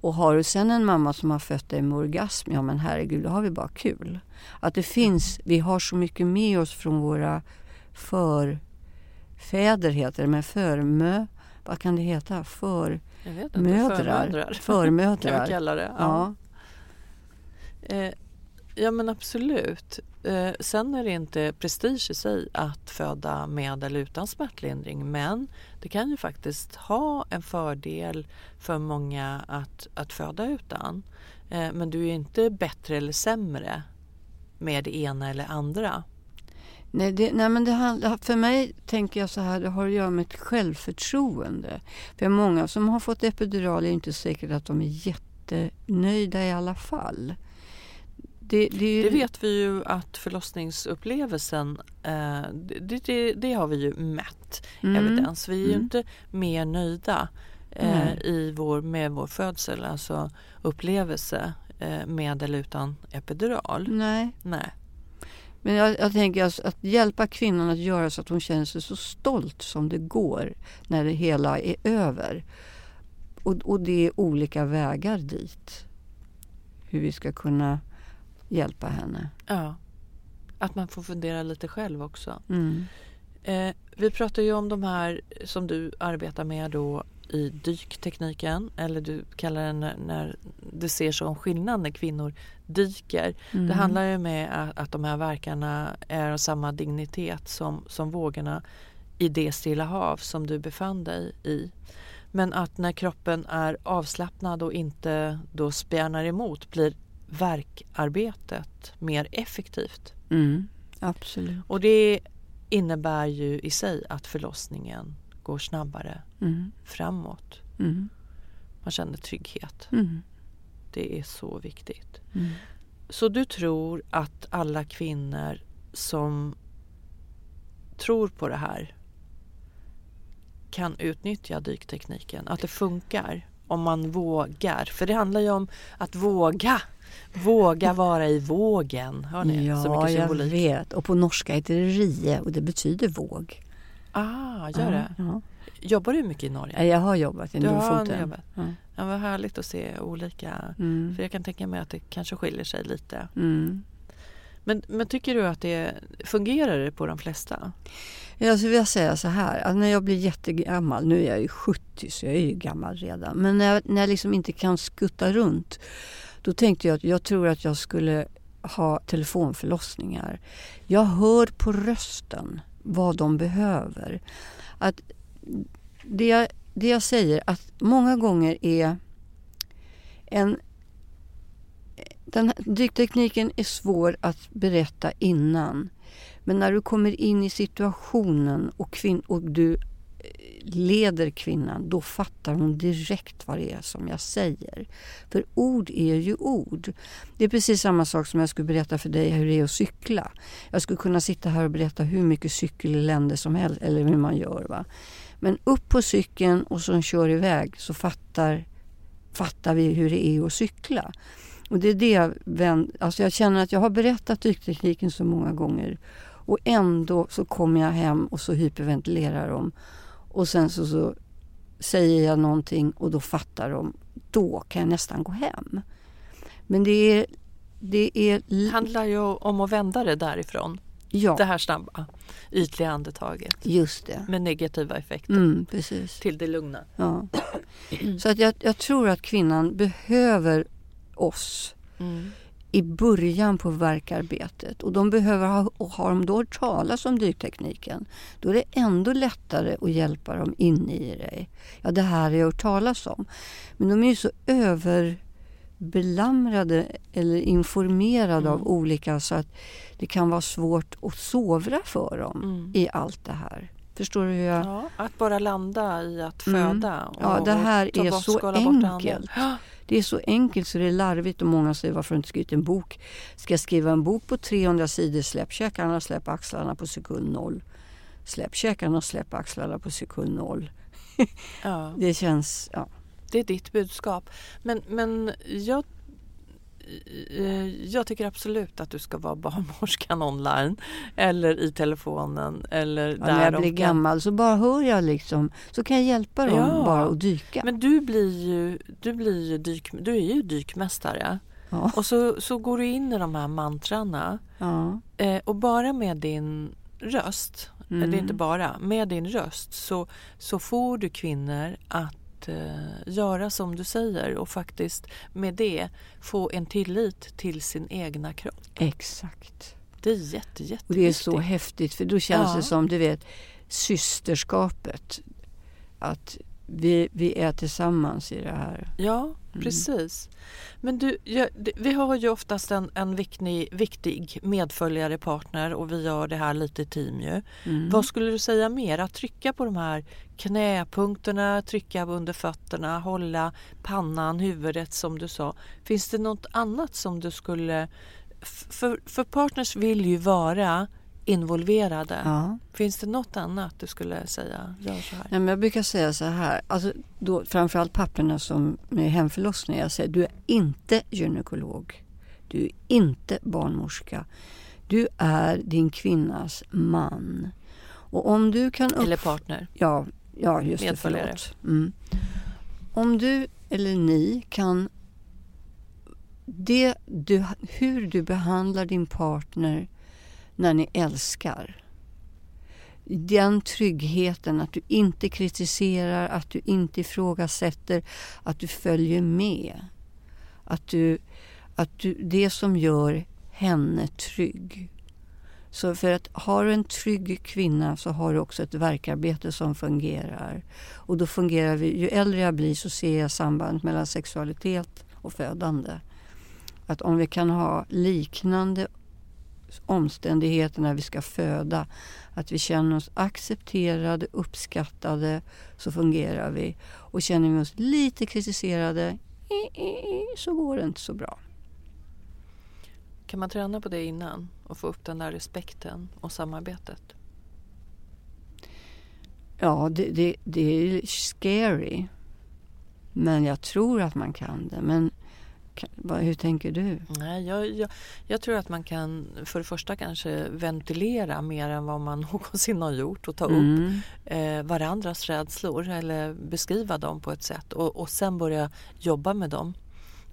Och har du sen en mamma som har fött dig med orgasm, ja men herregud, då har vi bara kul. Att det finns, vi har så mycket med oss från våra förfäder heter det, men förmö, vad kan det heta? För jag vet inte. Förmödrar. kan vi kalla det. Ja. Eh, ja men absolut. Eh, sen är det inte prestige i sig att föda med eller utan smärtlindring men det kan ju faktiskt ha en fördel för många att, att föda utan. Eh, men du är inte bättre eller sämre med det ena eller andra. Nej, det, nej men det handlar, för mig tänker jag så här, det har att göra med ett självförtroende. För många som har fått epidural är inte säkert att de är jättenöjda i alla fall. Det, det, Det vet vi ju att förlossningsupplevelsen, eh, det, det, det har vi ju mätt Mm. evidens. Vi är ju Mm. inte mer nöjda eh, Nej. i vår, med vår födsel, alltså upplevelse eh, med eller utan epidural. Nej. Nej. Men jag, jag tänker alltså att hjälpa kvinnan att göra så att hon känner sig så stolt som det går när det hela är över. Och, och det är olika vägar dit. Hur vi ska kunna hjälpa henne. Ja. Att man får fundera lite själv också. Mm. Eh, vi pratar ju om de här som du arbetar med då i dyktekniken eller du kallar den när, när du ser som skillnad när kvinnor dyker. Mm. Det handlar ju med att, att de här verkarna är av samma dignitet som, som vågorna i det stilla hav som du befann dig i. Men att när kroppen är avslappnad och inte då spjärnar emot blir verkarbetet mer effektivt. Mm. Absolut. Och det innebär ju i sig att förlossningen går snabbare Mm. framåt. Mm. Man känner trygghet. Mm. Det är så viktigt. Mm. Så du tror att alla kvinnor som tror på det här kan utnyttja dyktekniken? Att det funkar om man vågar? För det handlar ju om att våga. Våga vara i vågen. Hör ni? Ja, jag vet. Och på norska heter det rie och det betyder våg. Ah, gör det? Ja. Jobbar du mycket i Norge? Ja. Jag har jobbat i Du har Nordfoten. jobbat. Ja. Ja, vad härligt att se olika. Mm. För jag kan tänka mig att det kanske skiljer sig lite. Mm. Men, men tycker du att det fungerar det på de flesta? Jag skulle vilja säga så här, att när jag blir jättegammal, nu är jag ju 70 så jag är ju gammal redan, men när jag, när jag liksom inte kan skutta runt, då tänkte jag att jag tror att jag skulle ha telefonförlossningar. Jag hör på rösten vad de behöver. Att det, jag, det jag säger, att många gånger är en den dyktekniken är svår att berätta innan. Men när du kommer in i situationen och, kvin- och du leder kvinnan, då fattar hon direkt vad det är som jag säger. För ord är ju ord. Det är precis samma sak som jag skulle berätta för dig hur det är att cykla. Jag skulle kunna sitta här och berätta hur mycket cykelelände som helst, eller hur man gör. Va? Men upp på cykeln och så kör iväg så fattar, fattar vi hur det är att cykla. Och det är det jag, vänder, alltså jag känner att jag har berättat dyktekniken så många gånger och ändå så kommer jag hem och så hyperventilerar de. Och sen så, så säger jag någonting och då fattar de. Då kan jag nästan gå hem. Men det är... Det är handlar ju om att vända det därifrån. ja, Det här snabba, ytliga andetaget just det. med negativa effekter Mm, precis. till det lugna. Ja. Så att jag, jag tror att kvinnan behöver oss Mm. I början på verkarbetet. Och de behöver ha, och har de då hört talas om dyktekniken, då är det ändå lättare att hjälpa dem in i dig. Ja, det här har jag hört talas om. Men de är ju så överbelamrade eller informerade av olika så att det kan vara svårt att sovra för dem Mm. i allt det här. Förstår du hur jag... Ja, att bara landa i att Mm. föda. Och, Ja, det här och ta är bort, så bort enkelt. Ja, Det är så enkelt så det är larvigt och många säger varför har du inte skrivit en bok? Ska jag skriva en bok på 300 sidor? Släpp käkarna, släpp axlarna på sekund noll. Släpp käkarna, släpp axlarna på sekund noll. Ja, Det känns, ja. det är ditt budskap. Men, men jag, jag tycker absolut att du ska vara barnmorskan online eller i telefonen eller ja när jag blir kan- gammal så bara hör jag liksom, så kan jag hjälpa dem Ja. bara att dyka. Men du blir ju, du blir ju, dyk, du är ju dykmästare. Ja. Och så, så går du in i de här mantrarna Ja. eh, och bara med din röst, Mm. eller inte bara, med din röst så, så får du kvinnor att eh, göra som du säger och faktiskt med det få en tillit till sin egna kropp. Exakt. Det är jätte, jätteviktigt. Och det är så häftigt för då känns Ja. det som, du vet, systerskapet. Att vi, vi är tillsammans i det här. Ja, precis. Men du, ja, det- vi har ju oftast en, en viktig, viktig medföljare partner och vi gör det här lite i team ju. Mm. Vad skulle du säga mer? Att trycka på de här knäpunkterna, trycka under fötterna, hålla pannan, huvudet som du sa. Finns det något annat som du skulle... För, för partners vill ju vara involverade. Ja. Finns det något annat du skulle säga? Gör så här. Nej, men jag brukar säga så här, alltså då, framförallt papporna som med hemförlossning. Jag säger, du är inte gynekolog. Du är inte barnmorska. Du är din kvinnas man. Och om du kan... Upp... Eller partner. Ja, ja just det. Förlåt. Mm. Om du eller ni kan... Det du, hur du behandlar din partner när ni älskar. Den tryggheten att du inte kritiserar, att du inte ifrågasätter, att du följer med. Att du, att du, det som gör henne trygg. Så för att har du en trygg kvinna så har du också ett verkarbete som fungerar. Och då fungerar vi, ju äldre jag blir så ser jag sambandet mellan sexualitet och födande. Att om vi kan ha liknande omständigheter när vi ska föda, att vi känner oss accepterade, uppskattade, så fungerar vi. Och känner vi oss lite kritiserade, så går det inte så bra. Kan man träna på det innan och få upp den där respekten och samarbetet? Ja, det, det, det är scary. Men jag tror att man kan det. Men hur tänker du? Nej, jag, jag, jag tror att man kan för det första kanske ventilera mer än vad man någonsin har gjort och ta Mm. upp eh, varandras rädslor eller beskriva dem på ett sätt och, och sen börja jobba med dem.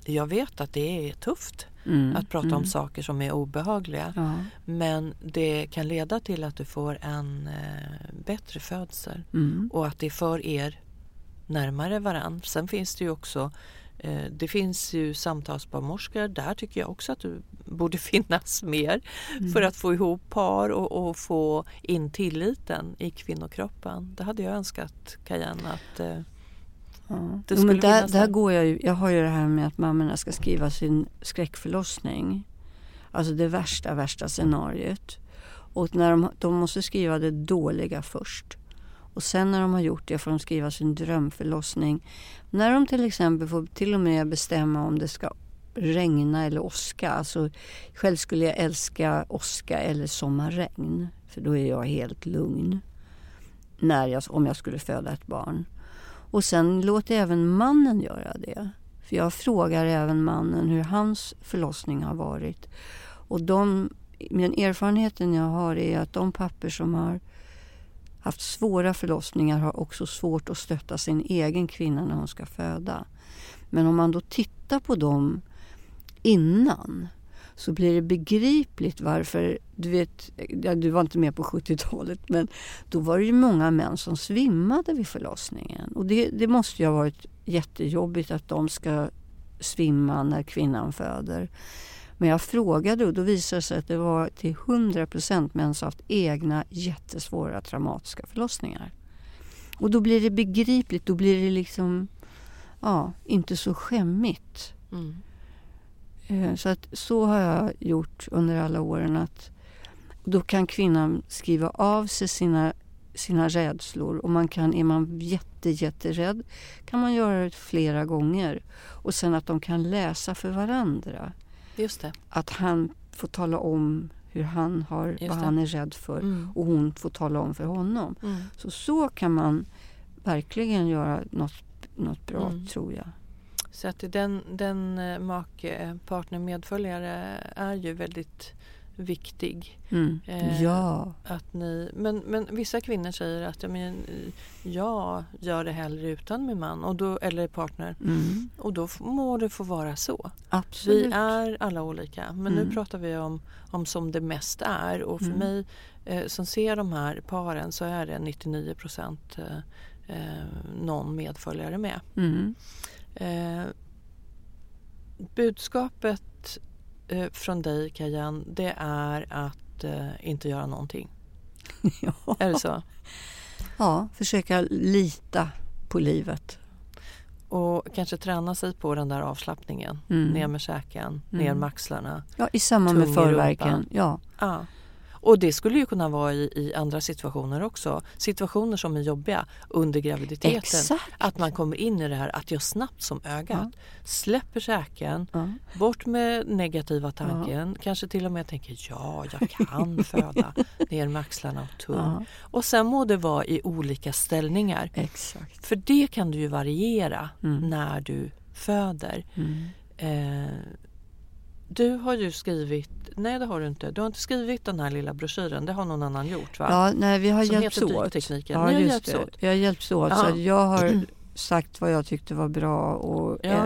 Jag vet att det är tufft Mm, att prata om mm. saker som är obehagliga Ja. men det kan leda till att du får en eh, bättre födsel Mm. och att det för er närmare varann. Sen finns det ju också det finns ju samtalsbarnmorskor. Där tycker jag också att du borde finnas mer för att få ihop par och, och få in tilliten i kvinnokroppen. Det hade jag önskat Kajan att eh, Ja. Det Jo, men där, finnas där går jag ju, jag har ju det här med att mammorna ska skriva sin skräckförlossning. Alltså det värsta, värsta scenariot. Och när de, de måste skriva det dåliga först. Och sen när de har gjort det får de skriva sin drömförlossning. När de till exempel får till och med bestämma om det ska regna eller åska. Alltså, själv skulle jag älska åska eller sommarregn. För då är jag helt lugn. När jag, om jag skulle föda ett barn. Och sen låter jag även mannen göra det. För jag frågar även mannen hur hans förlossning har varit. Och de, den erfarenheten jag har är att de papper som har haft svåra förlossningar har också svårt att stötta sin egen kvinna när hon ska föda. Men om man då tittar på dem innan så blir det begripligt varför, du vet, ja, du var inte med på 70-talet, men då var det ju många män som svimmade vid förlossningen. Och det, det måste ju ha varit jättejobbigt att de ska svimma när kvinnan föder. Men jag frågade och då visade det sig att det var till 100 procent män som haft egna jättesvåra traumatiska förlossningar. Och då blir det begripligt, då blir det liksom ja, inte så skämmigt. mm. Eh, Så att så har jag gjort under alla åren att då kan kvinnan skriva av sig sina, sina rädslor och man kan, är man jätte, jätterädd kan man göra det flera gånger. Och sen att de kan läsa för varandra. Just det. Att han får tala om hur han har, Just vad det. han är rädd för Mm. och hon får tala om för honom. Mm. Så så kan man verkligen göra något, något bra Mm. tror jag. Så att den, den eh, make, partner, medföljare är ju väldigt viktig. Mm. Eh, ja. Att ni, men, men vissa kvinnor säger att ja, men, jag gör det hellre utan min man och då, eller partner. Mm. Och då må det få vara så. Absolut. Vi är alla olika. Men Mm. nu pratar vi om, om som det mest är. Och för Mm. mig eh, som ser de här paren så är det 99 procent eh, eh, någon medföljare med. Mm. Eh, budskapet från dig Kajan det är att eh, inte göra någonting. ja. Är det så? ja, försöka lita på livet. Och kanske träna sig på den där avslappningen. Mm. Ner med käken, ner Mm. med axlarna. Ja, I samband med förverken. rumpan. Ja. Ja. Och det skulle ju kunna vara i, i andra situationer också. Situationer som är jobbiga under graviditeten. Exakt. Att man kommer in i det här att jag snabbt som ögat släpper säken, Ja. bort med negativa tanken, kanske till och med tänker ja, jag kan föda, ner med axlarna och tung. Ja. Och sen må det vara i olika ställningar. Exakt. För det kan du ju variera Mm. när du föder. Mm. Eh, du har ju skrivit, nej det har du inte, du har inte skrivit den här lilla broschyren, det har någon annan gjort va? Ja, nej, vi har Som hjälpts åt. Dyktekniken. Ja, Ni har just hjälpts det. åt. Vi har hjälpts åt. Ja. Så jag har sagt vad jag tyckte var bra och, Ja. eh,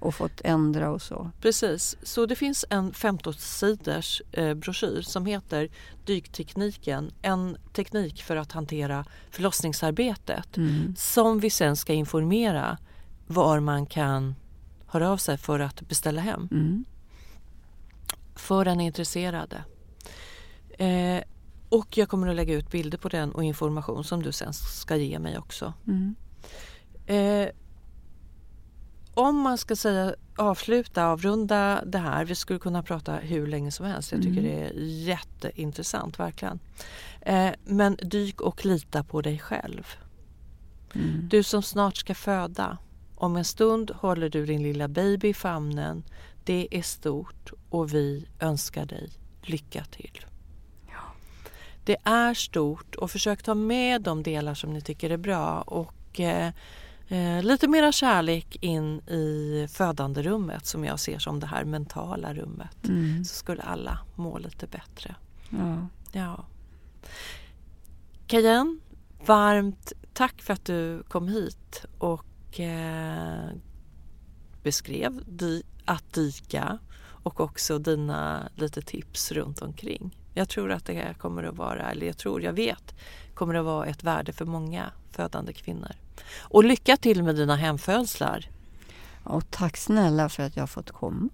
och fått ändra och så. Precis, så det finns en 15-sidors eh, broschyr som heter Dyktekniken, en teknik för att hantera förlossningsarbetet Mm. som vi sen ska informera var man kan höra av sig för att beställa hem. Mm. För den intresserade. Eh, och jag kommer att lägga ut bilder på den och information som du sen ska ge mig också. Mm. Eh, om man ska säga avsluta, avrunda det här. Vi skulle kunna prata hur länge som helst. Jag tycker Mm. det är jätteintressant verkligen. Eh, men dyk och lita på dig själv. Mm. Du som snart ska föda. Om en stund håller du din lilla baby i famnen. Det är stort och vi önskar dig lycka till. Det är stort och försök ta med de delar som ni tycker är bra och eh, eh, lite mera kärlek in i födanderummet som jag ser som det här mentala rummet. Mm. Så skulle alla må lite bättre. Ja. Ja. Kajen, varmt tack för att du kom hit och eh, beskrev di, att dyka och också dina lite tips runt omkring. Jag tror att det kommer att vara, eller jag tror, jag vet, kommer att vara ett värde för många födande kvinnor. Och lycka till med dina hemfödslar. Och tack snälla för att jag har fått komma.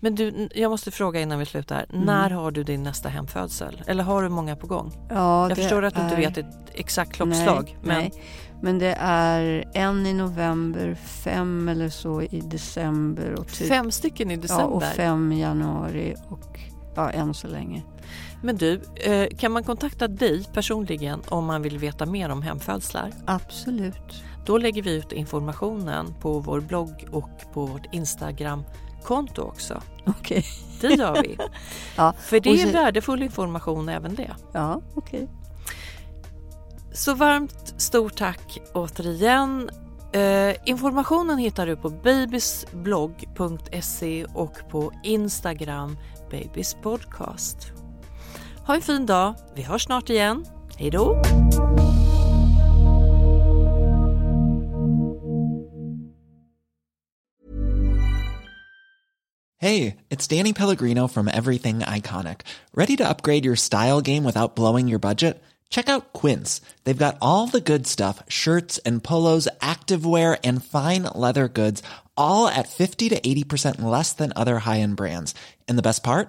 Men du, jag måste fråga innan vi slutar. Mm. När har du din nästa hemfödsel? Eller har du många på gång? Ja, Jag förstår att du inte är- vet ett exakt klockslag. Nej, men nej. men det är en i november, fem eller så i december och typ, fem stycken i ja, december. och fem i januari och ja, än så länge. Men du, eh, kan man kontakta dig personligen om man vill veta mer om hemfödslar? Absolut. Då lägger vi ut informationen på vår blogg och på vårt Instagram-konto också. Okej. Det gör vi. Ja, För det är så- värdefull information även det. Ja, okej. Så varmt stort tack återigen. Eh, informationen hittar du på babysblogg.se och på Instagram babyspodcast. Ha en fin dag. Vi hörs snart igen. Hej då! Hey, it's Danny Pellegrino from Everything Iconic. Ready to upgrade your style game without blowing your budget? Check out Quince. They've got all the good stuff shirts and polos, activewear, and fine leather goods, all at 50 to 80% less than other high end brands. And the best part?